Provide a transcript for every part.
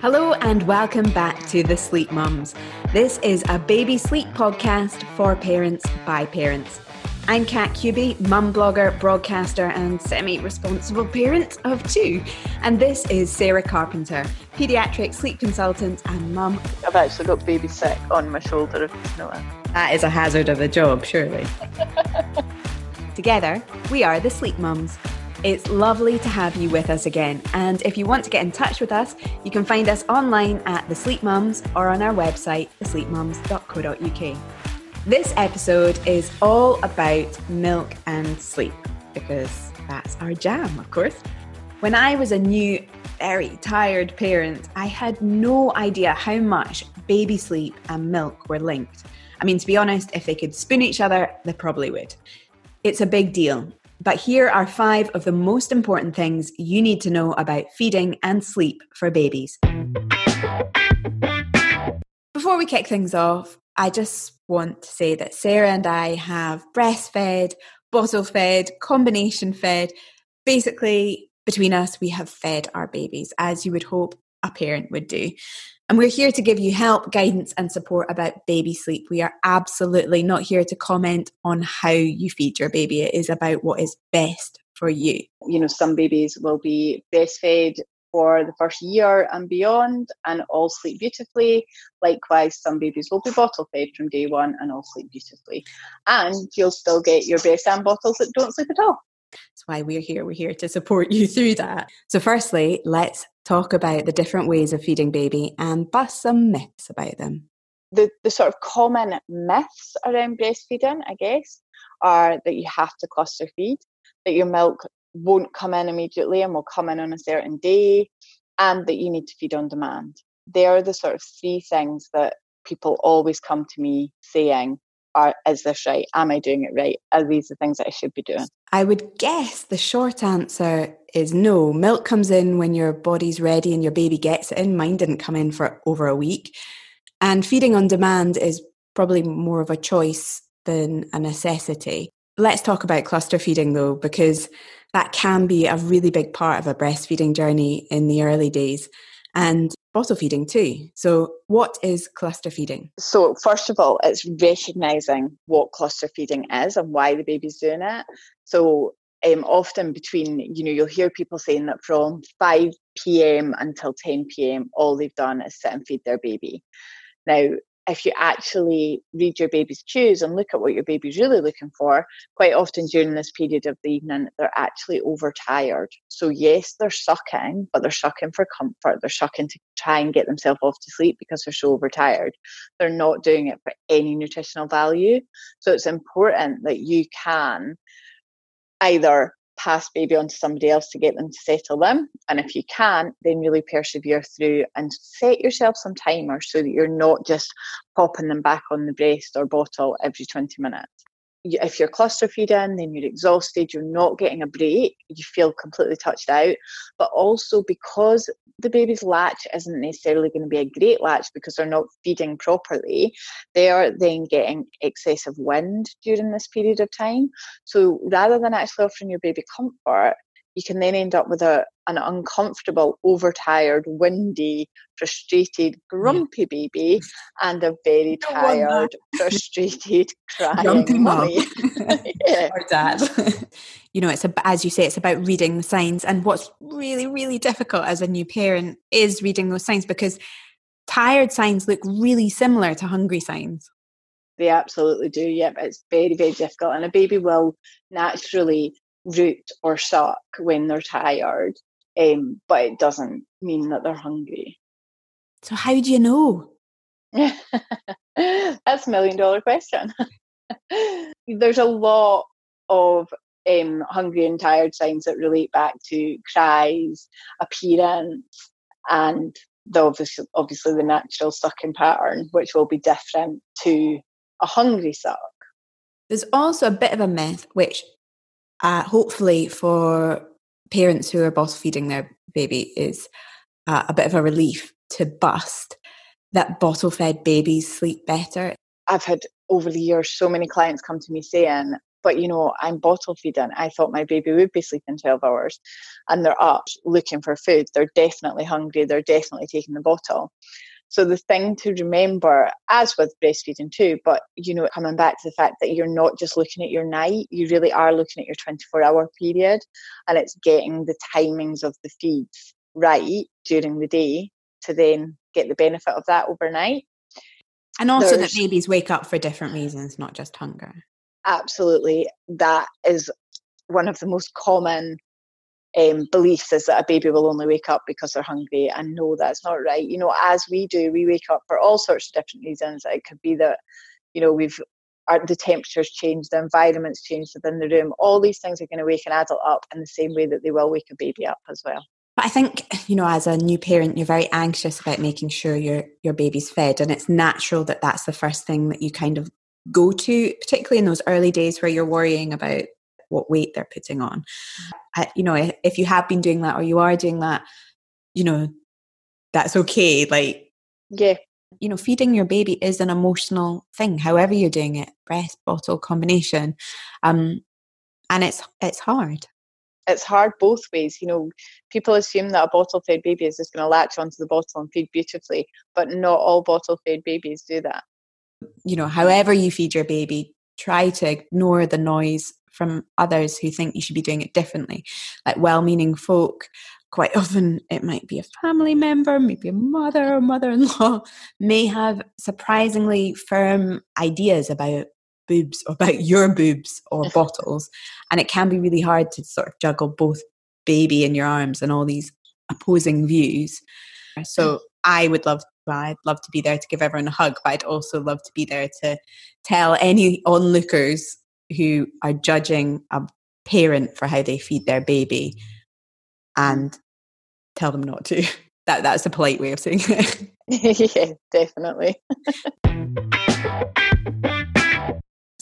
Hello and welcome back to The Sleep Mums. This is a baby sleep podcast for parents by parents. I'm Cat Cubie, mum blogger, broadcaster, and semi responsible parent of two. And this is Sarah Carpenter, paediatric sleep consultant and mum. I've actually got baby sick on my shoulder, if you know. That is a hazard of a job, surely. Together, we are the Sleep Mums. It's lovely to have you with us again. And if you want to get in touch with us, you can find us online at The Sleep Mums or on our website, thesleepmums.co.uk. This episode is all about milk and sleep because that's our jam, of course. When I was a new, very tired parent, I had no idea how much baby sleep and milk were linked. I mean, to be honest, if they could spoon each other, they probably would. It's a big deal. But here are five of the most important things you need to know about feeding and sleep for babies. Before we kick things off, I just want to say that Sarah and I have breastfed, bottle fed, combination fed. Basically, between us, we have fed our babies as you would hope a parent would do. And we're here to give you help, guidance, and support about baby sleep. We are absolutely not here to comment on how you feed your baby. It is about what is best for you. You know, some babies will be breastfed for the first year and beyond and all sleep beautifully. Likewise, some babies will be bottle fed from day one and all sleep beautifully. And you'll still get your breast and bottles that don't sleep at all. That's why we're here. We're here to support you through that. So, firstly, let's talk about the different ways of feeding baby and bust some myths about them. The, the sort of common myths around breastfeeding, I guess, are that you have to cluster feed, that your milk won't come in immediately and will come in on a certain day, and that you need to feed on demand. They are the sort of three things that people always come to me saying are, is this right? Am I doing it right? Are these the things that I should be doing? I would guess the short answer is no. Milk comes in when your body's ready and your baby gets it in. Mine didn't come in for over a week. And feeding on demand is probably more of a choice than a necessity. Let's talk about cluster feeding though, because that can be a really big part of a breastfeeding journey in the early days. And bottle feeding too. So, what is cluster feeding? So, first of all, it's recognizing what cluster feeding is and why the baby's doing it. So, um, often between, you know, you'll hear people saying that from 5 p.m. until 10 p.m., all they've done is sit and feed their baby. Now, if you actually read your baby's cues and look at what your baby's really looking for, quite often during this period of the evening, they're actually overtired. So, yes, they're sucking, but they're sucking for comfort. They're sucking to try and get themselves off to sleep because they're so overtired. They're not doing it for any nutritional value. So, it's important that you can either pass baby on to somebody else to get them to settle them. And if you can, then really persevere through and set yourself some timers so that you're not just popping them back on the breast or bottle every 20 minutes if you're cluster feeding, then you're exhausted, you're not getting a break, you feel completely touched out. But also because the baby's latch isn't necessarily going to be a great latch because they're not feeding properly, they are then getting excessive wind during this period of time. So rather than actually offering your baby comfort, you can then end up with a an uncomfortable, overtired, windy, frustrated, grumpy baby and a very tired, frustrated, crying mummy. yeah. or dad. you know, it's a, as you say, it's about reading the signs. And what's really, really difficult as a new parent is reading those signs because tired signs look really similar to hungry signs. They absolutely do. Yep, it's very, very difficult, and a baby will naturally root or suck when they're tired, um, but it doesn't mean that they're hungry. So, how do you know? That's a million dollar question. There's a lot of um, hungry and tired signs that relate back to cries, appearance, and the obviously, obviously the natural sucking pattern, which will be different to a hungry suck. There's also a bit of a myth, which uh, hopefully for parents who are bottle feeding their baby is uh, a bit of a relief to bust that bottle fed babies sleep better. I've had over the years so many clients come to me saying but you know, I'm bottle feeding. I thought my baby would be sleeping 12 hours and they're up looking for food. They're definitely hungry. They're definitely taking the bottle. So the thing to remember, as with breastfeeding too, but you know, coming back to the fact that you're not just looking at your night, you really are looking at your 24 hour period and it's getting the timings of the feeds right during the day to then get the benefit of that overnight. And also There's, that babies wake up for different reasons, not just hunger. Absolutely. That is one of the most common um, beliefs is that a baby will only wake up because they're hungry. And no, that's not right. You know, as we do, we wake up for all sorts of different reasons. It could be that, you know, we've our, the temperatures change, the environment's changed within the room. All these things are going to wake an adult up in the same way that they will wake a baby up as well. But I think, you know, as a new parent, you're very anxious about making sure your your baby's fed, and it's natural that that's the first thing that you kind of go to, particularly in those early days where you're worrying about what weight they're putting on. I, you know, if you have been doing that or you are doing that, you know, that's okay. Like, yeah, you know, feeding your baby is an emotional thing, however you're doing it, breast, bottle, combination, um, and it's it's hard it's hard both ways. You know, people assume that a bottle fed baby is just going to latch onto the bottle and feed beautifully, but not all bottle fed babies do that. You know, however you feed your baby, try to ignore the noise from others who think you should be doing it differently. Like well meaning folk, quite often it might be a family member, maybe a mother or mother in law, may have surprisingly firm ideas about boobs or about your boobs or bottles. And it can be really hard to sort of juggle both baby in your arms and all these opposing views. So mm. i would love well, I'd love to be there to give everyone a hug, but I'd also love to be there to tell any onlookers who are judging a parent for how they feed their baby and tell them not to. That that's a polite way of saying it. yeah, definitely.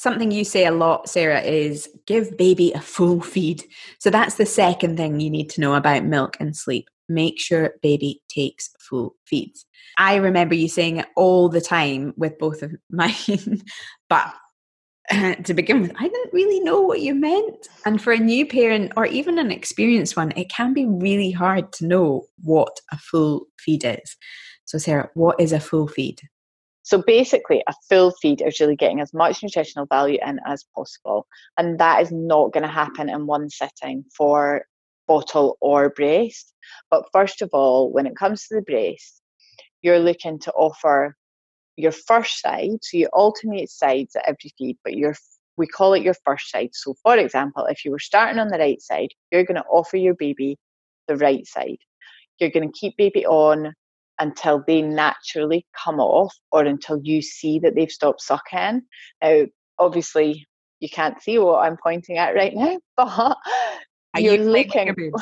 something you say a lot, Sarah, is give baby a full feed. So that's the second thing you need to know about milk and sleep. Make sure baby takes full feeds. I remember you saying it all the time with both of mine, but to begin with, I didn't really know what you meant. And for a new parent or even an experienced one, it can be really hard to know what a full feed is. So, Sarah, what is a full feed? So basically, a full feed is really getting as much nutritional value in as possible. And that is not going to happen in one sitting for bottle or breast. But first of all, when it comes to the breast, you're looking to offer your first side. So you alternate sides at every feed, but your we call it your first side. So, for example, if you were starting on the right side, you're going to offer your baby the right side. You're going to keep baby on until they naturally come off or until you see that they've stopped sucking. Now, obviously, you can't see what I'm pointing at right now, but Are you're you looking.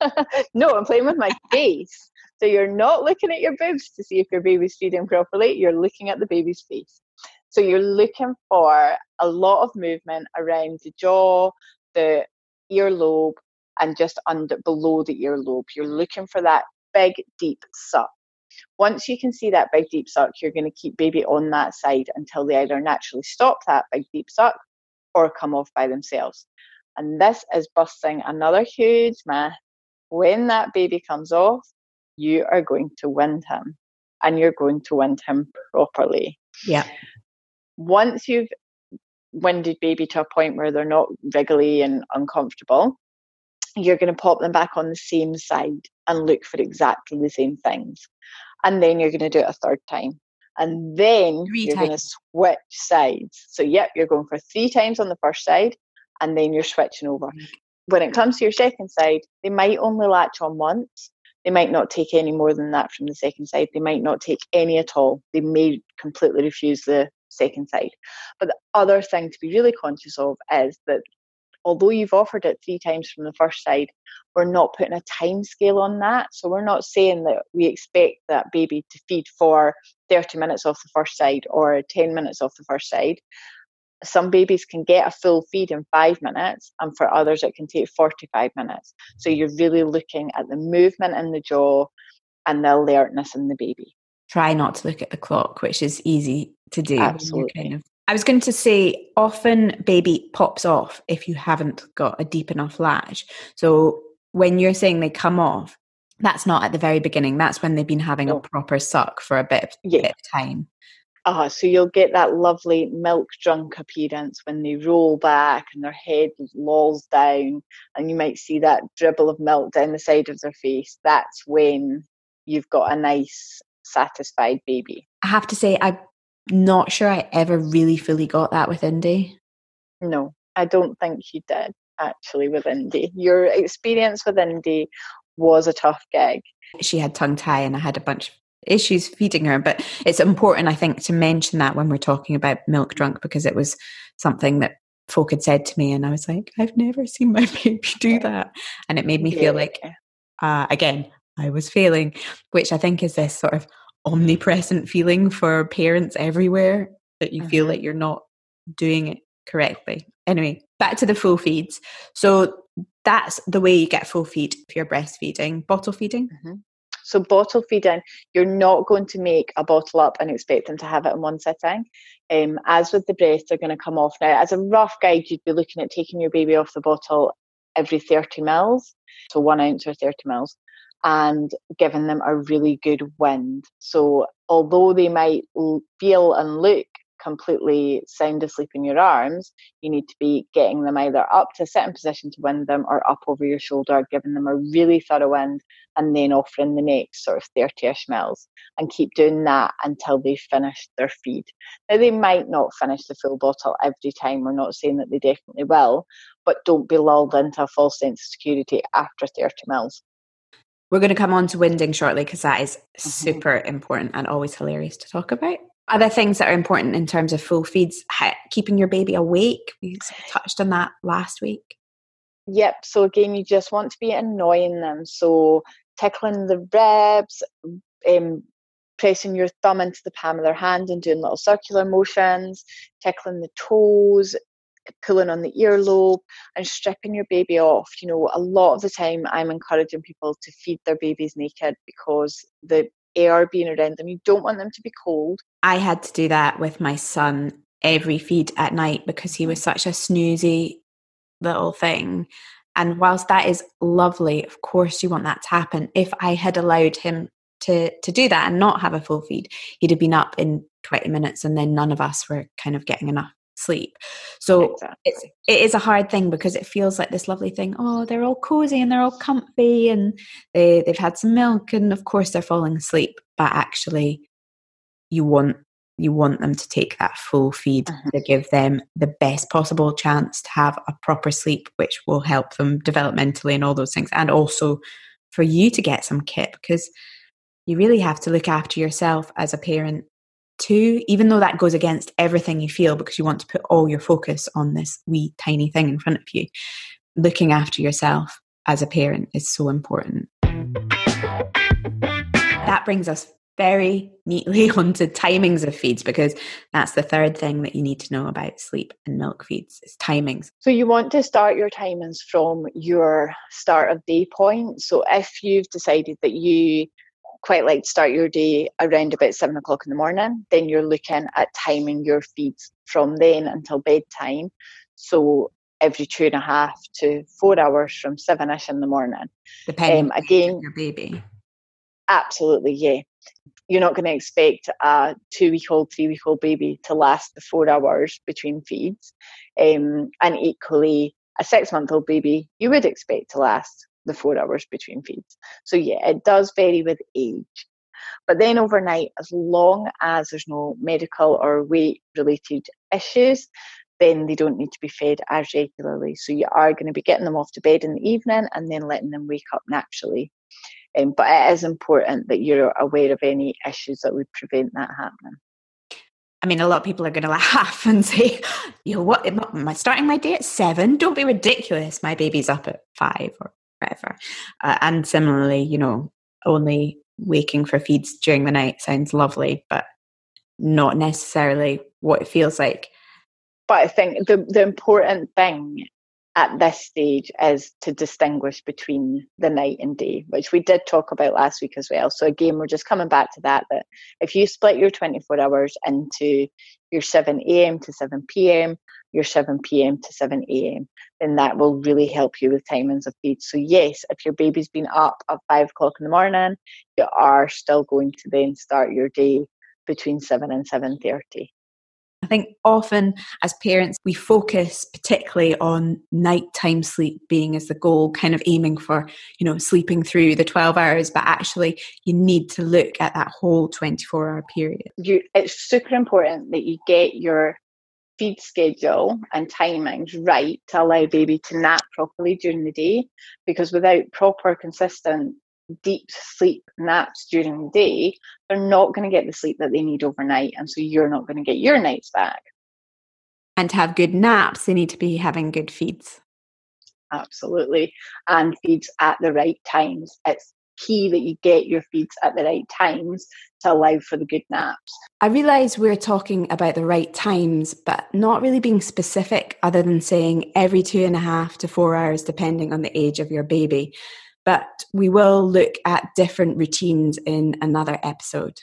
no, I'm playing with my face. So you're not looking at your boobs to see if your baby's feeding properly, you're looking at the baby's face. So you're looking for a lot of movement around the jaw, the earlobe, and just under below the earlobe. You're looking for that big, deep suck. Once you can see that big deep suck, you're going to keep baby on that side until they either naturally stop that big deep suck or come off by themselves. And this is busting another huge myth. When that baby comes off, you are going to wind him and you're going to wind him properly. Yeah. Once you've winded baby to a point where they're not wriggly and uncomfortable, you're going to pop them back on the same side and look for exactly the same things and then you're going to do it a third time. And then you you're going to switch sides. So, yep, you're going for three times on the first side, and then you're switching over. Mm-hmm. When it comes to your second side, they might only latch on once. They might not take any more than that from the second side. They might not take any at all. They may completely refuse the second side. But the other thing to be really conscious of is that although you've offered it three times from the first side, we're not putting a time scale on that. So we're not saying that we expect that baby to feed for 30 minutes off the first side or 10 minutes off the first side. Some babies can get a full feed in five minutes, and for others, it can take 45 minutes. So you're really looking at the movement in the jaw and the alertness in the baby. Try not to look at the clock, which is easy to do. Absolutely. Kind of I was going to say, often baby pops off if you haven't got a deep enough latch. So when you're saying they come off, that's not at the very beginning. That's when they've been having a proper suck for a bit yeah. bit of time. Ah, so you'll get that lovely milk drunk appearance when they roll back and their head lolls down, and you might see that dribble of milk down the side of their face. That's when you've got a nice, satisfied baby. I have to say, I'm not sure I ever really fully got that with Indy. No, I don't think you did actually with Indy. Your experience with Indy was a tough gig. She had tongue tie, and I had a bunch of issues feeding her. But it's important, I think, to mention that when we're talking about milk drunk because it was something that folk had said to me, and I was like, I've never seen my baby do that, and it made me feel like, uh, again, I was failing, which I think is this sort of omnipresent feeling for parents everywhere that you mm-hmm. feel like you're not doing it correctly. Anyway, back to the full feeds. So that's the way you get full feed if you're breastfeeding. Bottle feeding? Mm-hmm. So bottle feeding, you're not going to make a bottle up and expect them to have it in one sitting. Um, as with the breast, they're going to come off. Now, as a rough guide, you'd be looking at taking your baby off the bottle every 30 mils, so one ounce or 30 mils, and giving them a really good wind. So although they might feel and look completely sound asleep in your arms, you need to be getting them either up to a sitting position to wind them or up over your shoulder, giving them a really thorough wind, and then offering the next sort of 30 ish mils and keep doing that until they finish their feed. Now, they might not finish the full bottle every time, we're not saying that they definitely will, but don't be lulled into a false sense of security after 30 mils. We're going to come on to winding shortly because that is mm-hmm. super important and always hilarious to talk about. Other things that are important in terms of full feeds, keeping your baby awake. We touched on that last week. Yep. So again, you just want to be annoying them. So tickling the ribs, um, pressing your thumb into the palm of their hand and doing little circular motions, tickling the toes, pulling on the earlobe, and stripping your baby off. You know, a lot of the time I'm encouraging people to feed their babies naked because the air being around them, you don't want them to be cold. I had to do that with my son every feed at night because he was mm. such a snoozy little thing. And whilst that is lovely, of course you want that to happen. If I had allowed him to to do that and not have a full feed, he'd have been up in 20 minutes and then none of us were kind of getting enough sleep. So exactly. it's it is a hard thing because it feels like this lovely thing. Oh, they're all cozy and they're all comfy and they they've had some milk and of course they're falling asleep. But actually, you want you want them to take that full feed mm-hmm. to give them the best possible chance to have a proper sleep, which will help them developmentally and all those things, and also for you to get some kit because you really have to look after yourself as a parent too, even though that goes against everything you feel because you want to put all your focus on this wee tiny thing in front of you. Looking after yourself as a parent is so important. That brings us very neatly onto timings of feeds because that's the third thing that you need to know about sleep and milk feeds is timings. So you want to start your timings from your start of day point. So if you've decided that you quite like to start your day around about seven o'clock in the morning, then you're looking at timing your feeds from then until bedtime. So every two and a half to four hours from seven ish in the morning. Depending um, again, your baby. Absolutely, yeah. You're not going to expect a two week old, three week old baby to last the four hours between feeds. Um, and equally, a six month old baby you would expect to last the four hours between feeds. So yeah, it does vary with age. But then overnight, as long as there's no medical or weight related issues, then they don't need to be fed as regularly. So you are going to be getting them off to bed in the evening and then letting them wake up naturally. Um, but it is important that you're aware of any issues that would prevent that happening. I mean, a lot of people are going to laugh and say, you know, what am I starting my day at seven? Don't be ridiculous. My baby's up at five or whatever. Uh, and similarly, you know, only waking for feeds during the night sounds lovely, but not necessarily what it feels like. But I think the, the important thing at this stage is to distinguish between the night and day, which we did talk about last week as well. So again, we're just coming back to that that if you split your 24 hours into your 7 a.m. to 7 p.m., your 7 p.m. to 7 a.m., then that will really help you with timings of feeds. So yes, if your baby's been up at five o'clock in the morning, you are still going to then start your day between 7 and 7.30. I think often as parents, we focus particularly on nighttime sleep being as the goal, kind of aiming for, you know, sleeping through the 12 hours, but actually you need to look at that whole 24 hour period. You, it's super important that you get your feed schedule and timings right to allow baby to nap properly during the day because without proper consistent deep sleep naps during the day, they're not going to get the sleep that they need overnight. And so you're not going to get your nights back. And to have good naps, they need to be having good feeds. Absolutely. And feeds at the right times. It's key that you get your feeds at the right times to allow for the good naps. I realise we're talking about the right times, but not really being specific other than saying every two and a half to four hours, depending on the age of your baby but we will look at different routines in another episode.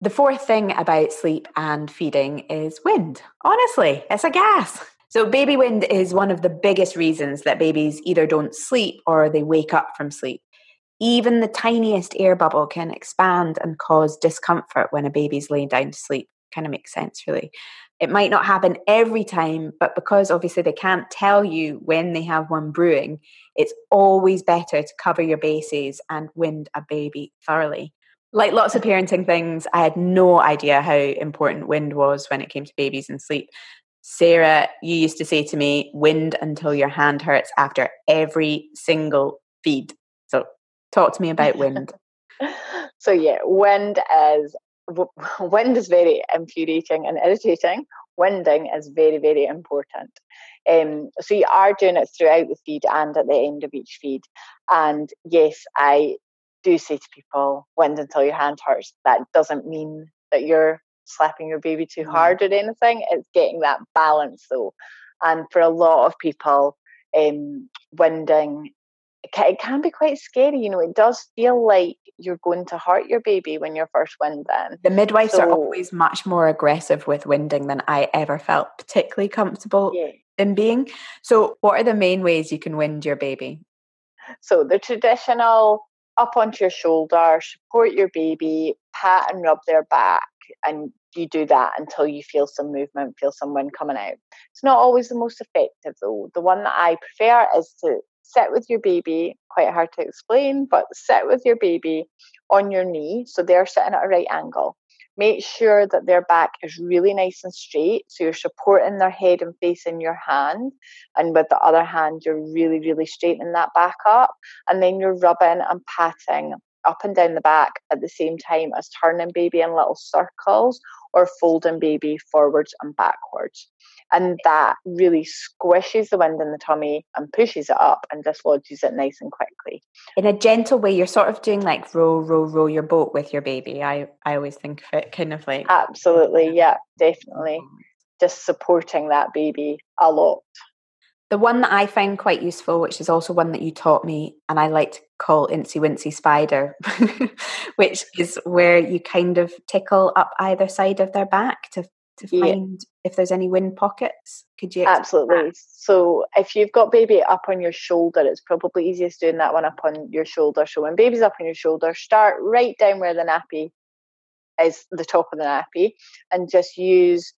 The fourth thing about sleep and feeding is wind. Honestly, it's a gas. So, baby wind is one of the biggest reasons that babies either don't sleep or they wake up from sleep. Even the tiniest air bubble can expand and cause discomfort when a baby's laying down to sleep. Kind of makes sense, really. It might not happen every time, but because obviously they can't tell you when they have one brewing, it's always better to cover your bases and wind a baby thoroughly. Like lots of parenting things, I had no idea how important wind was when it came to babies and sleep. Sarah, you used to say to me, wind until your hand hurts after every single feed. So, talk to me about wind. so, yeah, wind is wind is very infuriating and irritating. Winding is very, very important. Um, so you are doing it throughout the feed and at the end of each feed. And yes, I do say to people, wind until your hand hurts. That doesn't mean that you're slapping your baby too hard or anything. It's getting that balance though. And for a lot of people, um, winding it can be quite scary. You know, it does feel like you're going to hurt your baby when you're first winding. The midwives so, are always much more aggressive with winding than I ever felt particularly comfortable yeah. in being. So, what are the main ways you can wind your baby? So, the traditional up onto your shoulder, support your baby, pat and rub their back, and you do that until you feel some movement, feel some wind coming out. It's not always the most effective though. The one that I prefer is to sit with your baby, quite hard to explain, but sit with your baby on your knee. So they're sitting at a right angle. Make sure that their back is really nice and straight. So you're supporting their head and face in your hand. And with the other hand, you're really, really straightening that back up. And then you're rubbing and patting up and down the back at the same time as turning baby in little circles or folding baby forwards and backwards. And that really squishes the wind in the tummy and pushes it up and dislodges it nice and quickly. In a gentle way, you're sort of doing like row, row, row your boat with your baby. I, I always think of it kind of like. Absolutely. Yeah, definitely. Just supporting that baby a lot. The one that I find quite useful, which is also one that you taught me, and I like to call Incy Wincy Spider, which is where you kind of tickle up either side of their back to to find yeah. if there's any wind pockets. Could you absolutely? That? So if you've got baby up on your shoulder, it's probably easiest doing that one up on your shoulder. So when baby's up on your shoulder, start right down where the nappy is, the top of the nappy, and just use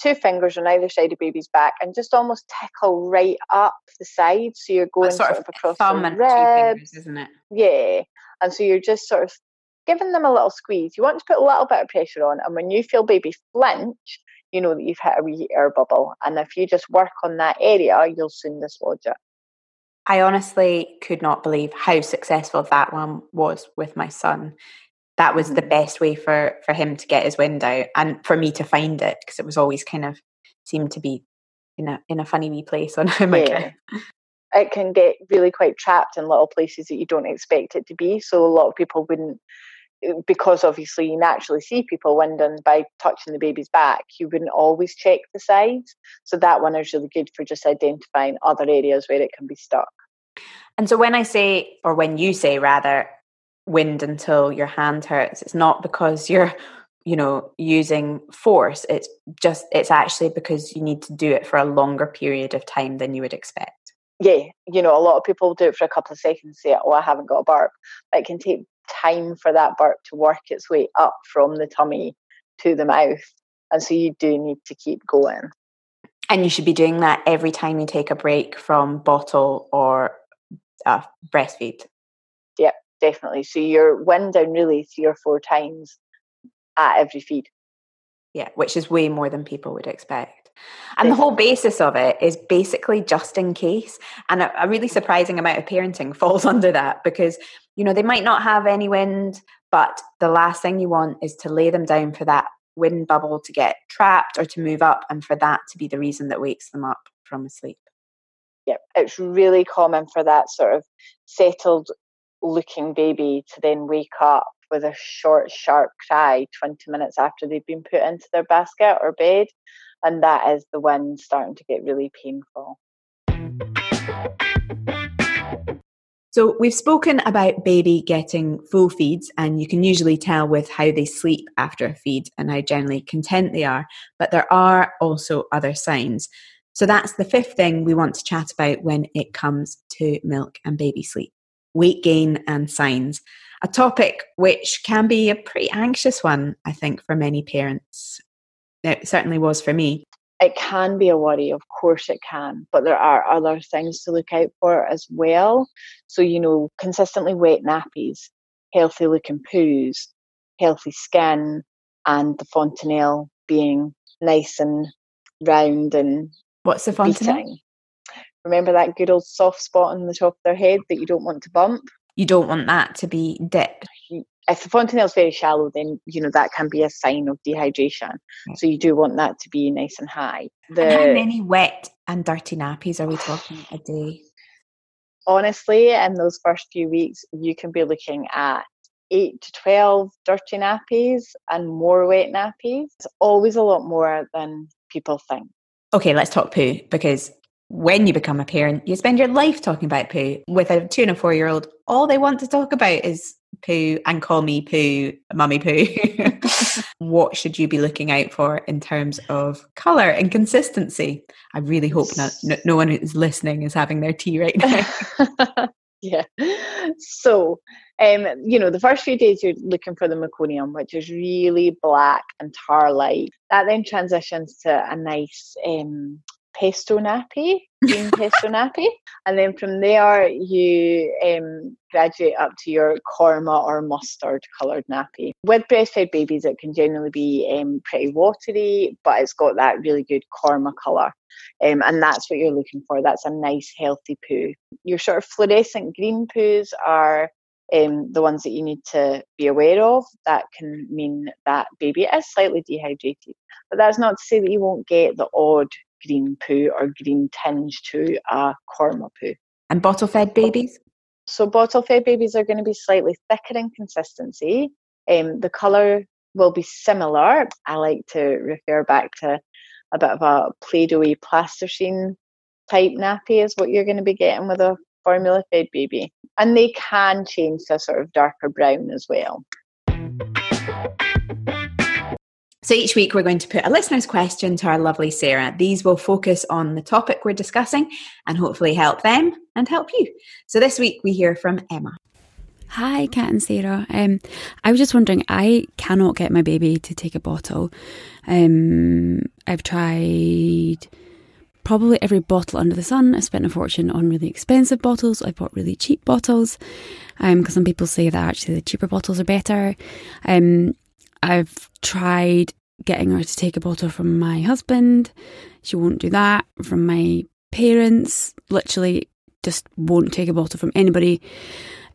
two fingers on either side of baby's back and just almost tickle right up the side. So you're going sort, sort, of across thumb the and ribs, two fingers, isn't it? Yeah. And so you're just sort of giving them a little squeeze. You want to put a little bit of pressure on. And when you feel baby flinch, you know that you've hit a wee air bubble. And if you just work on that area, you'll soon dislodge it. I honestly could not believe how successful that one was with my son that was the best way for for him to get his wind out and for me to find it because it was always kind of seemed to be in a in a funny wee place on him yeah. it can get really quite trapped in little places that you don't expect it to be so a lot of people wouldn't eh, because obviously you naturally see people winding by touching the baby's back, you wouldn't always check the sides. So that one is really good for just identifying other areas where it can be stuck. And so when I say, or when you say rather, wind until your hand hurts. It's not because you're you know using force. It's just it's actually because you need to do it for a longer period of time than you would expect. Yeah you know a lot of people do it for a couple of seconds say oh i haven't got a burp. But it can take time for that burp to work its way up from the tummy to the mouth and so you do need to keep going. And you should be doing that every time you take a break from bottle or uh, breastfeed. Yeah definitely so you're wind down really three or four times at every feed. Yeah, which is way more than people would expect. And the whole basis of it is basically just in case. And a, a, really surprising amount of parenting falls under that because, you know, they might not have any wind, but the last thing you want is to lay them down for that wind bubble to get trapped or to move up and for that to be the reason that wakes them up from sleep. Yeah, it's really common for that sort of settled looking baby to then wake up with a short, sharp cry 20 minutes after they've been put into their basket or bed. And that is the wind starting to get really painful. So, we've spoken about baby getting full feeds, and you can usually tell with how they sleep after a feed and how generally content they are. But there are also other signs. So, that's the fifth thing we want to chat about when it comes to milk and baby sleep weight gain and signs a topic which can be a pretty anxious one, I think, for many parents. It certainly was for me. It can be a worry, of course it can, but there are other things to look out for as well. So, you know, consistently wet nappies, healthy looking poos, healthy skin, and the fontanelle being nice and round and what's the fontanelle? Beating. Remember that good old soft spot on the top of their head that you don't want to bump? you don't want that to be dipped. If the fontanelle is very shallow, then you know that can be a sign of dehydration. Right. So you do want that to be nice and high. The, and how many wet and dirty nappies are we talking a day? Honestly, in those first few weeks, you can be looking at eight to 12 dirty nappies and more wet nappies. It's always a lot more than people think. Okay, let's talk poo because when you become a parent, you spend your life talking about poo. With a two and a four year old, all they want to talk about is poo and call me poo, mummy poo. what should you be looking out for in terms of colour and consistency? I really hope not, no, no one who's listening is having their tea right now. yeah. So, um, you know, the first few days you're looking for the meconium, which is really black and tar like. That then transitions to a nice um, pesto nappy, green pesto nappy. And then from there, you um, graduate up to your korma or mustard coloured nappy. With breastfed babies, it can generally be um, pretty watery, but it's got that really good korma colour. Um, and that's what you're looking for. That's a nice, healthy poo. Your sort of fluorescent green poos are um, the ones that you need to be aware of. That can mean that baby is slightly dehydrated. But that's not to say that you won't get the odd green poo or green tinge to a korma poo. And bottle fed babies? So, bottle fed babies are going to be slightly thicker in consistency. Um, the colour will be similar. I like to refer back to a bit of a Play Doh plasticine type nappy, is what you're going to be getting with a formula fed baby. And they can change to a sort of darker brown as well. So each week we're going to put a listener's question to our lovely Sarah. These will focus on the topic we're discussing and hopefully help them and help you. So this week we hear from Emma. Hi, Cat and Sarah. Um, I was just wondering, I cannot get my baby to take a bottle. Um, I've tried probably every bottle under the sun. I spent a fortune on really expensive bottles. I bought really cheap bottles because um, some people say that actually the cheaper bottles are better. Um, I've tried getting her to take a bottle from my husband. She won't do that. From my parents, literally just won't take a bottle from anybody.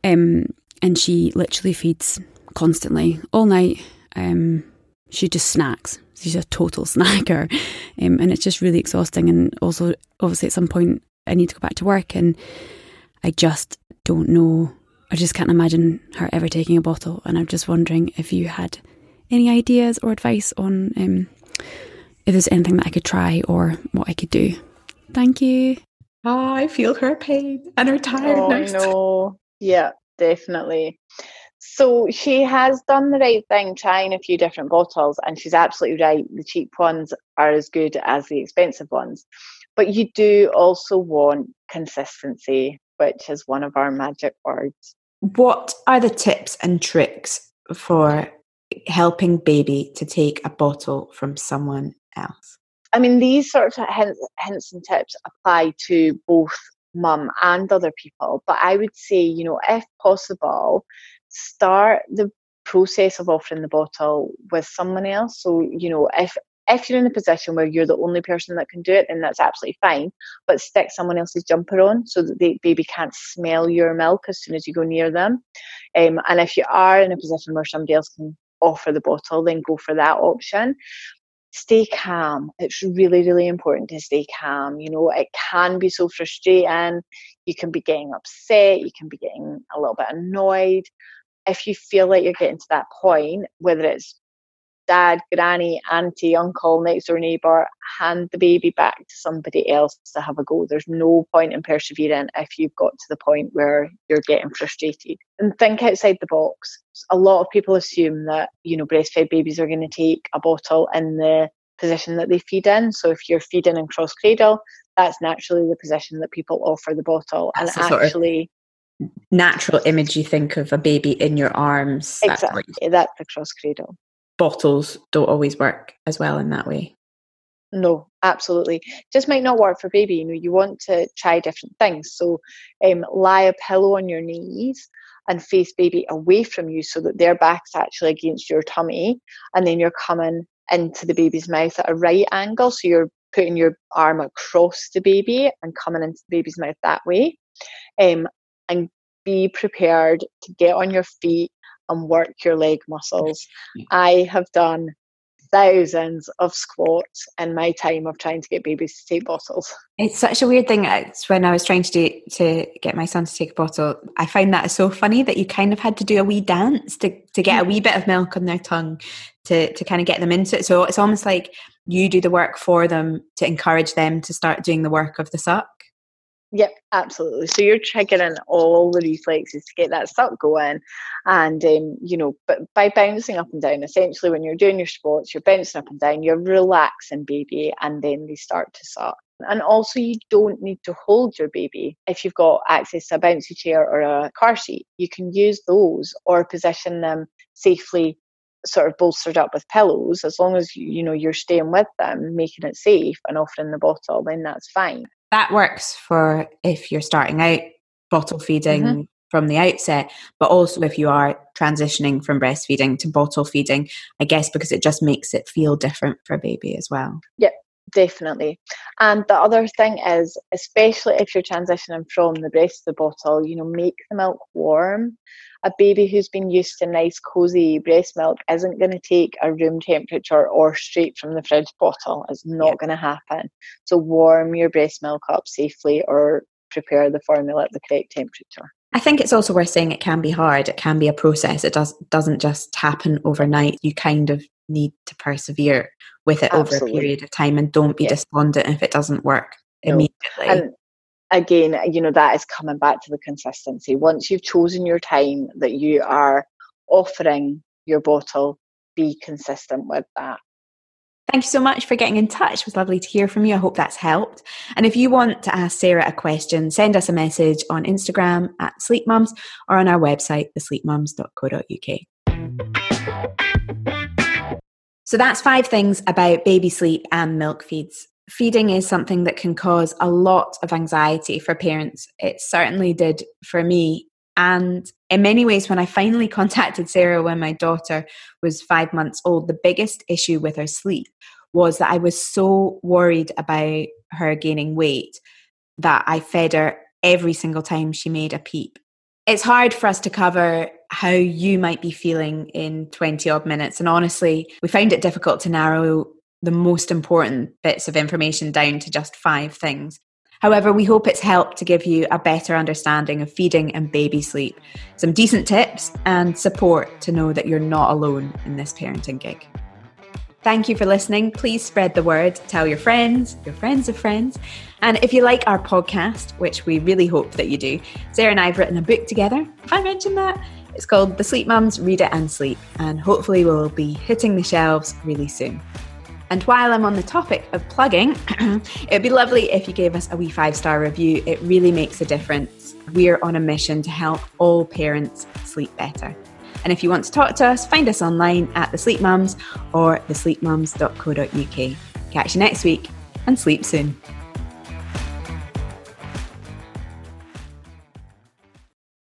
Um, and she literally feeds constantly all night. Um, she just snacks. She's a total snacker. Um, and it's just really exhausting. And also, obviously, at some point, I need to go back to work. And I just don't know. I just can't imagine her ever taking a bottle. And I'm just wondering if you had any ideas or advice on um, if there's anything that I could try or what I could do. Thank you. Oh, I feel her pain and her tiredness. Oh, no. Yeah, definitely. So she has done the right thing trying a few different bottles, and she's absolutely right. The cheap ones are as good as the expensive ones. But you do also want consistency, which is one of our magic words. What are the tips and tricks for helping baby to take a bottle from someone else? I mean, these sorts of hints, hints and tips apply to both mum and other people. But I would say, you know, if possible, start the process of offering the bottle with someone else. So, you know, if if you're in a position where you're the only person that can do it, then that's absolutely fine. But stick someone else's jumper on so that the baby can't smell your milk as soon as you go near them. Um, and if you are in a position where somebody else can offer the bottle, then go for that option. Stay calm. It's really, really important to stay calm. You know, it can be so frustrating. You can be getting upset. You can be getting a little bit annoyed if you feel like you're getting to that point, whether it's dad, granny, auntie, uncle, next door neighbour, hand the baby back to somebody else to have a go. There's no point in persevering if you've got to the point where you're getting frustrated. And think outside the box. A lot of people assume that, you know, breastfed babies are going to take a bottle in the position that they feed in. So if you're feeding in cross cradle, that's naturally the position that people offer the bottle. That's and actually natural image you think of a baby in your arms. Exactly. That's, that's the cross cradle. Bottles don't always work as well in that way. No, absolutely. Just might not work for baby. You know, you want to try different things. So um, lie a pillow on your knees and face baby away from you so that their back's actually against your tummy. And then you're coming into the baby's mouth at a right angle. So you're putting your arm across the baby and coming into the baby's mouth that way. Um, and be prepared to get on your feet and work your leg muscles. I have done thousands of squats in my time of trying to get babies to take bottles. It's such a weird thing. It's when I was trying to do to get my son to take a bottle, I find that so funny that you kind of had to do a wee dance to, to get a wee bit of milk on their tongue to, to kind of get them into it. So it's almost like you do the work for them to encourage them to start doing the work of the suck. Yep, absolutely. So you're triggering all the reflexes to get that suck going, and um, you know, but by bouncing up and down, essentially, when you're doing your sports, you're bouncing up and down, you're relaxing baby, and then they start to suck. And also, you don't need to hold your baby. If you've got access to a bouncy chair or a car seat, you can use those or position them safely sort of bolstered up with pillows as long as you, you know you're staying with them making it safe and offering the bottle then that's fine that works for if you're starting out bottle feeding mm-hmm. from the outset, but also if you are transitioning from breastfeeding to bottle feeding, I guess because it just makes it feel different for a baby as well. Yep, definitely. And the other thing is, especially if you're transitioning from the breast to the bottle, you know, make the milk warm a baby who's been used to nice, cozy breast milk isn't going to take a room temperature or straight from the fridge bottle. It's not yeah. going to happen. So, warm your breast milk up safely or prepare the formula at the correct temperature. I think it's also worth saying it can be hard. It can be a process. It does doesn't just happen overnight. You kind of need to persevere with it Absolutely. over a period of time and don't be yeah. despondent if it doesn't work no. immediately. And again, you know, that is coming back to the consistency. Once you've chosen your time that you are offering your bottle, be consistent with that. Thank you so much for getting in touch. It was lovely to hear from you. I hope that's helped. And if you want to ask Sarah a question, send us a message on Instagram at sleepmums or on our website, thesleepmums.co.uk. So that's five things about baby sleep and milk feeds feeding is something that can cause a lot of anxiety for parents. It certainly did for me. And in many ways, when I finally contacted Sarah when my daughter was five months old, the biggest issue with her sleep was that I was so worried about her gaining weight that I fed her every single time she made a peep. It's hard for us to cover how you might be feeling in 20 odd minutes. And honestly, we found it difficult to narrow the most important bits of information down to just five things. However, we hope it's helped to give you a better understanding of feeding and baby sleep, some decent tips, and support to know that you're not alone in this parenting gig. Thank you for listening. Please spread the word, tell your friends, your friends of friends. And if you like our podcast, which we really hope that you do, Sarah and I have written a book together. Have I mentioned that? It's called The Sleep Mums Read It and Sleep, and hopefully we'll be hitting the shelves really soon. And while I'm on the topic of plugging, it'd be lovely if you gave us a wee five star review. It really makes a difference. We're on a mission to help all parents sleep better. And if you want to talk to us, find us online at The Sleep Mums or thesleepmums.co.uk. Catch you next week and sleep soon.